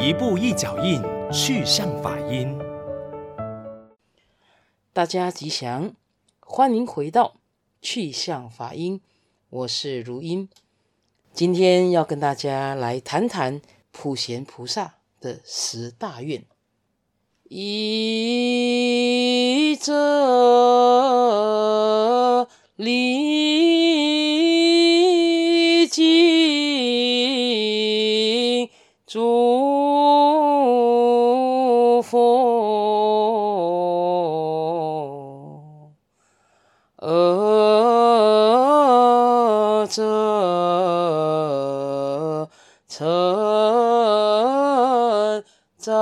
一步一脚印，去向法音。大家吉祥，欢迎回到去向法音。我是如音，今天要跟大家来谈谈普贤菩萨的十大愿。一者礼称赞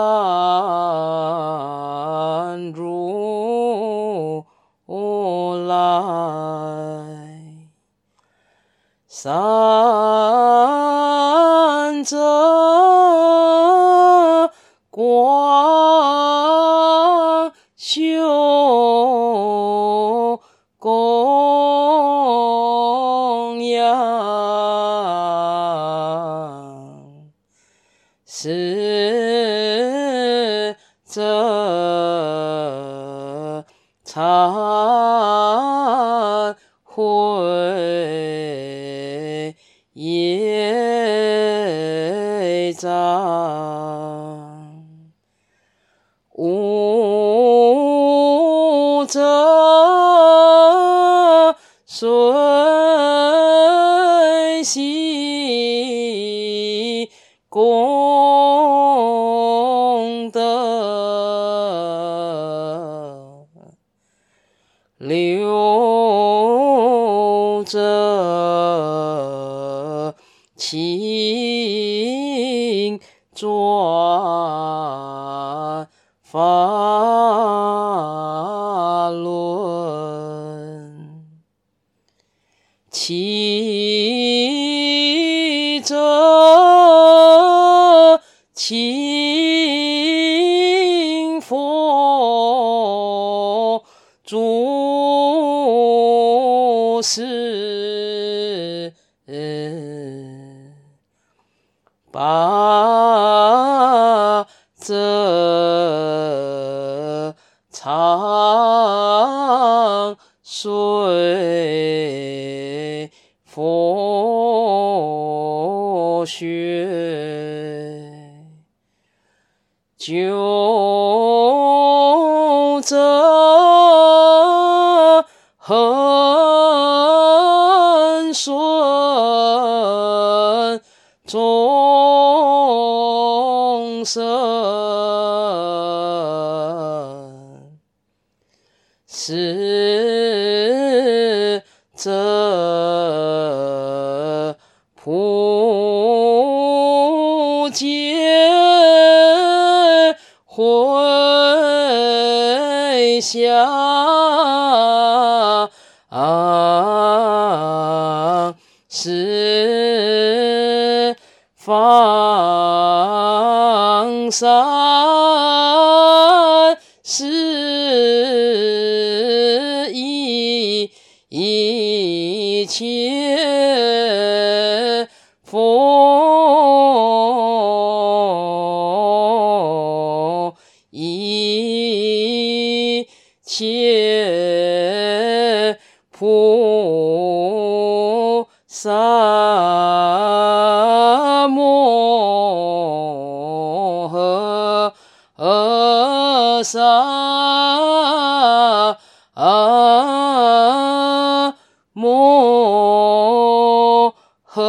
如来，三者广修业障，五者随喜功德，流这清风主事，把这茶。众生，十者普皆回向，十诃萨摩诃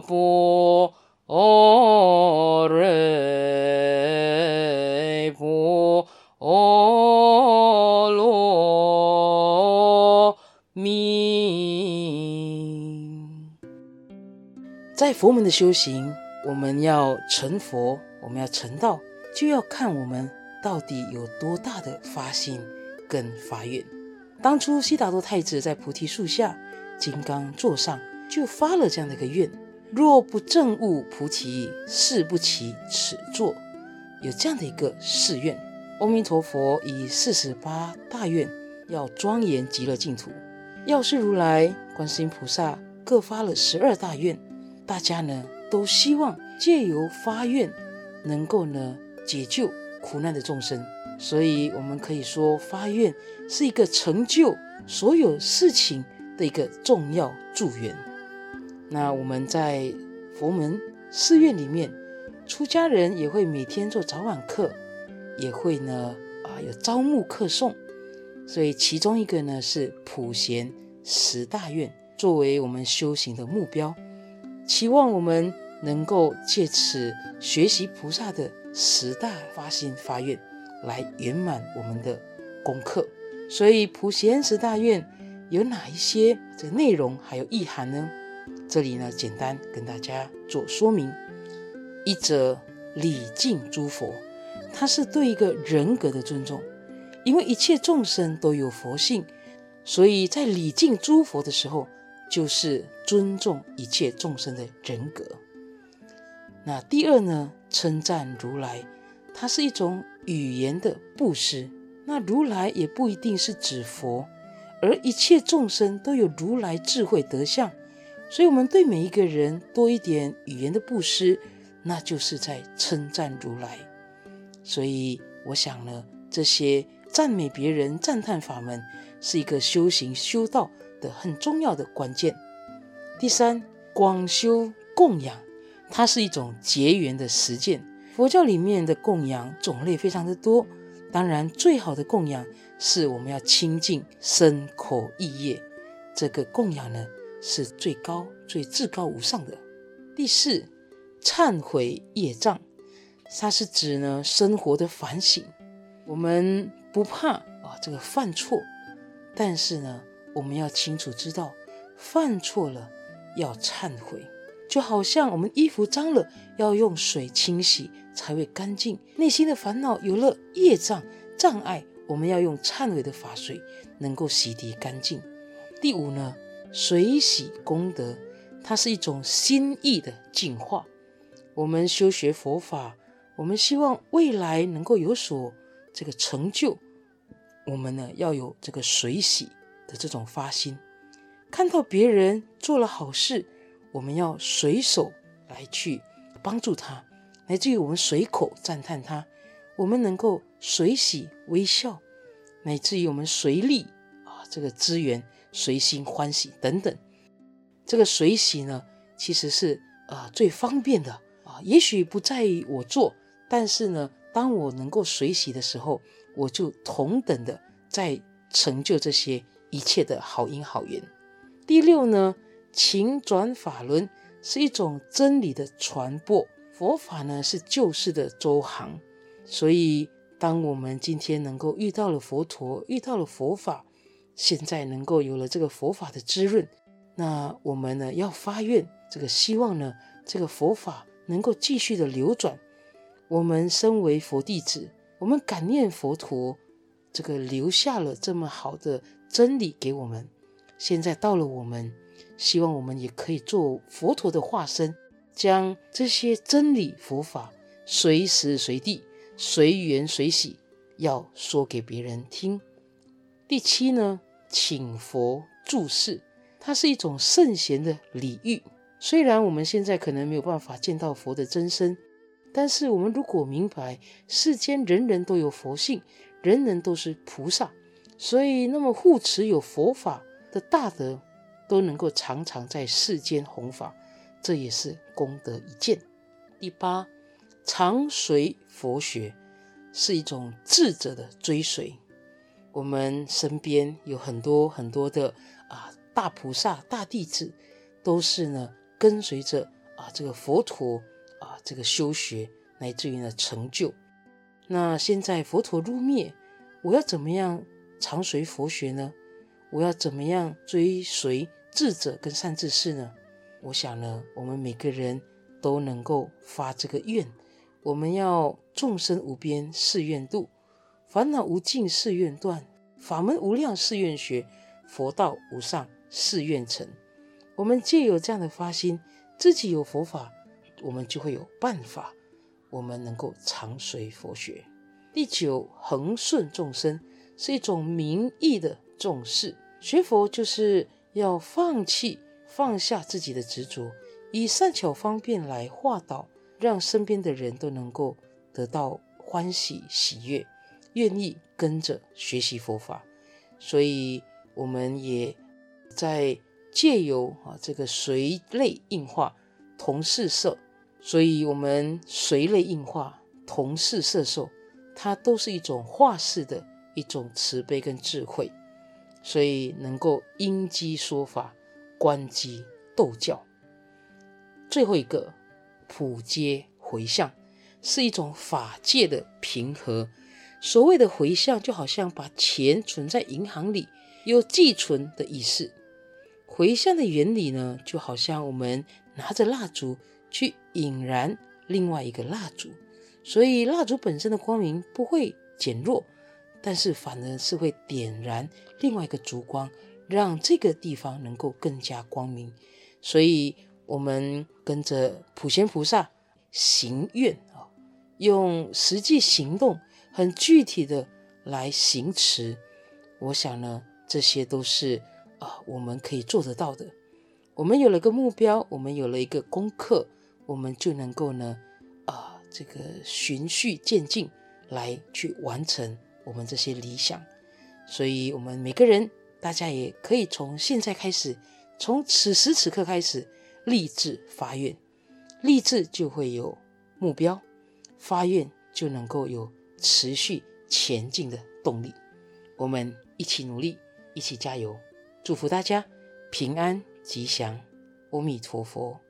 波罗蜜。在佛门的修行，我们要成佛，我们要成道，就要看我们到底有多大的发心跟发愿。当初悉达多太子在菩提树下金刚座上，就发了这样的一个愿：若不证悟菩提，誓不起此座。有这样的一个誓愿。阿弥陀佛以四十八大愿要庄严极乐净土，药师如来、观世音菩萨各发了十二大愿。大家呢都希望借由发愿，能够呢解救苦难的众生。所以，我们可以说，发愿是一个成就所有事情的一个重要助缘。那我们在佛门寺院里面，出家人也会每天做早晚课，也会呢啊有朝暮课诵。所以，其中一个呢是普贤十大愿，作为我们修行的目标，期望我们能够借此学习菩萨的十大发心发愿。来圆满我们的功课，所以普贤十大愿有哪一些这个内容还有意涵呢？这里呢，简单跟大家做说明。一则礼敬诸佛，它是对一个人格的尊重，因为一切众生都有佛性，所以在礼敬诸佛的时候，就是尊重一切众生的人格。那第二呢，称赞如来，它是一种。语言的布施，那如来也不一定是指佛，而一切众生都有如来智慧德相，所以我们对每一个人多一点语言的布施，那就是在称赞如来。所以我想呢，这些赞美别人、赞叹法门，是一个修行修道的很重要的关键。第三，广修供养，它是一种结缘的实践。佛教里面的供养种类非常的多，当然最好的供养是我们要清净身口意业，这个供养呢是最高、最至高无上的。第四，忏悔业障，它是指呢生活的反省，我们不怕啊这个犯错，但是呢我们要清楚知道犯错了要忏悔。就好像我们衣服脏了，要用水清洗才会干净；内心的烦恼有了业障障碍，我们要用忏悔的法水，能够洗涤干净。第五呢，随喜功德，它是一种心意的净化。我们修学佛法，我们希望未来能够有所这个成就，我们呢要有这个随喜的这种发心，看到别人做了好事。我们要随手来去帮助他，乃至于我们随口赞叹他，我们能够随喜微笑，乃至于我们随力啊这个资源随心欢喜等等。这个随喜呢，其实是啊最方便的啊。也许不在于我做，但是呢，当我能够随喜的时候，我就同等的在成就这些一切的好因好缘。第六呢，情转法轮是一种真理的传播，佛法呢是救世的周航。所以，当我们今天能够遇到了佛陀，遇到了佛法，现在能够有了这个佛法的滋润，那我们呢要发愿，这个希望呢这个佛法能够继续的流转。我们身为佛弟子，我们感念佛陀，这个留下了这么好的真理给我们。现在到了我们。希望我们也可以做佛陀的化身，将这些真理佛法随时随地、随缘随喜，要说给别人听。第七呢，请佛住世，它是一种圣贤的礼遇。虽然我们现在可能没有办法见到佛的真身，但是我们如果明白世间人人都有佛性，人人都是菩萨，所以那么护持有佛法的大德。都能够常常在世间弘法，这也是功德一件。第八，常随佛学是一种智者的追随。我们身边有很多很多的啊大菩萨、大弟子，都是呢跟随着啊这个佛陀啊这个修学，乃至于呢成就。那现在佛陀入灭，我要怎么样常随佛学呢？我要怎么样追随？智者跟善知识呢？我想呢，我们每个人都能够发这个愿，我们要众生无边誓愿度，烦恼无尽誓愿断，法门无量誓愿学，佛道无上誓愿成。我们借有这样的发心，自己有佛法，我们就会有办法，我们能够常随佛学。第九，恒顺众生是一种名义的重视，学佛就是。要放弃、放下自己的执着，以善巧方便来化导，让身边的人都能够得到欢喜喜悦，愿意跟着学习佛法。所以我们也在借由啊这个随类应化同事摄，所以我们随类应化同事摄受，它都是一种化世的一种慈悲跟智慧，所以能够因机说法，观机逗教。最后一个普皆回向，是一种法界的平和。所谓的回向，就好像把钱存在银行里，有寄存的意思。回向的原理呢，就好像我们拿着蜡烛去引燃另外一个蜡烛，所以蜡烛本身的光明不会减弱，但是反而是会点燃另外一个烛光，让这个地方能够更加光明。所以。我们跟着普贤菩萨行愿啊，用实际行动很具体的来行持。我想呢，这些都是啊，我们可以做得到的。我们有了个目标，我们有了一个功课，我们就能够呢啊，这个循序渐进来去完成我们这些理想。所以，我们每个人，大家也可以从现在开始，从此时此刻开始。立志发愿，立志就会有目标，发愿就能够有持续前进的动力。我们一起努力，一起加油，祝福大家平安吉祥，阿弥陀佛。